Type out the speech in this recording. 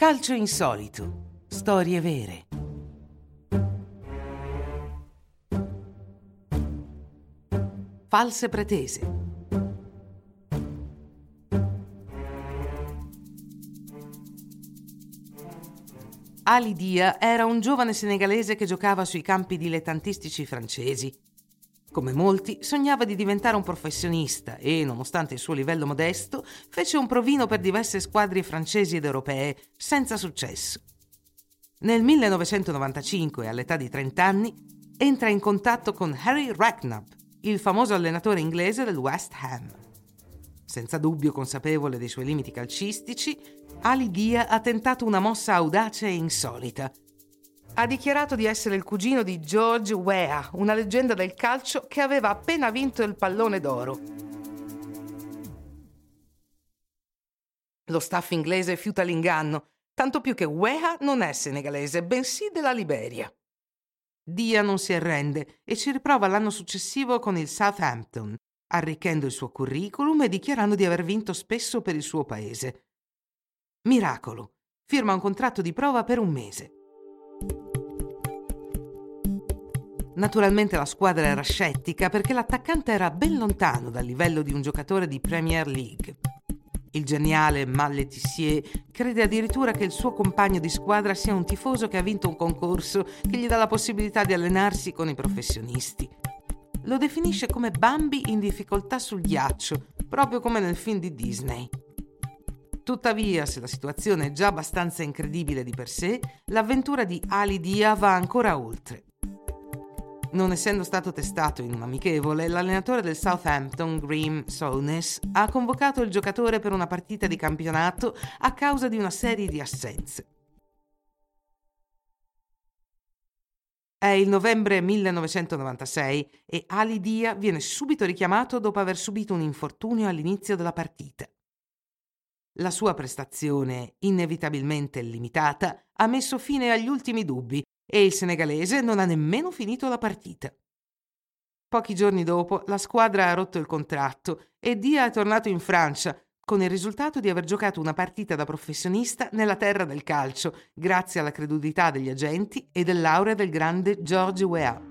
Calcio insolito. Storie vere. False pretese. Ali Dia era un giovane senegalese che giocava sui campi dilettantistici francesi. Come molti, sognava di diventare un professionista e, nonostante il suo livello modesto, fece un provino per diverse squadre francesi ed europee, senza successo. Nel 1995, all'età di 30 anni, entra in contatto con Harry Racknab, il famoso allenatore inglese del West Ham. Senza dubbio consapevole dei suoi limiti calcistici, Ali Dia ha tentato una mossa audace e insolita – ha dichiarato di essere il cugino di George Weah, una leggenda del calcio che aveva appena vinto il pallone d'oro. Lo staff inglese fiuta l'inganno, tanto più che Weah non è senegalese, bensì della Liberia. Dia non si arrende e ci riprova l'anno successivo con il Southampton, arricchendo il suo curriculum e dichiarando di aver vinto spesso per il suo paese. Miracolo, firma un contratto di prova per un mese. Naturalmente la squadra era scettica perché l'attaccante era ben lontano dal livello di un giocatore di Premier League. Il geniale Malle Tissier crede addirittura che il suo compagno di squadra sia un tifoso che ha vinto un concorso che gli dà la possibilità di allenarsi con i professionisti. Lo definisce come Bambi in difficoltà sul ghiaccio, proprio come nel film di Disney. Tuttavia, se la situazione è già abbastanza incredibile di per sé, l'avventura di Ali Dia va ancora oltre. Non essendo stato testato in un amichevole, l'allenatore del Southampton, Graham Souness, ha convocato il giocatore per una partita di campionato a causa di una serie di assenze. È il novembre 1996 e Ali Dia viene subito richiamato dopo aver subito un infortunio all'inizio della partita. La sua prestazione, inevitabilmente limitata, ha messo fine agli ultimi dubbi e il senegalese non ha nemmeno finito la partita. Pochi giorni dopo la squadra ha rotto il contratto e Dia è tornato in Francia con il risultato di aver giocato una partita da professionista nella terra del calcio, grazie alla credulità degli agenti e dell'aurea del grande George Weah.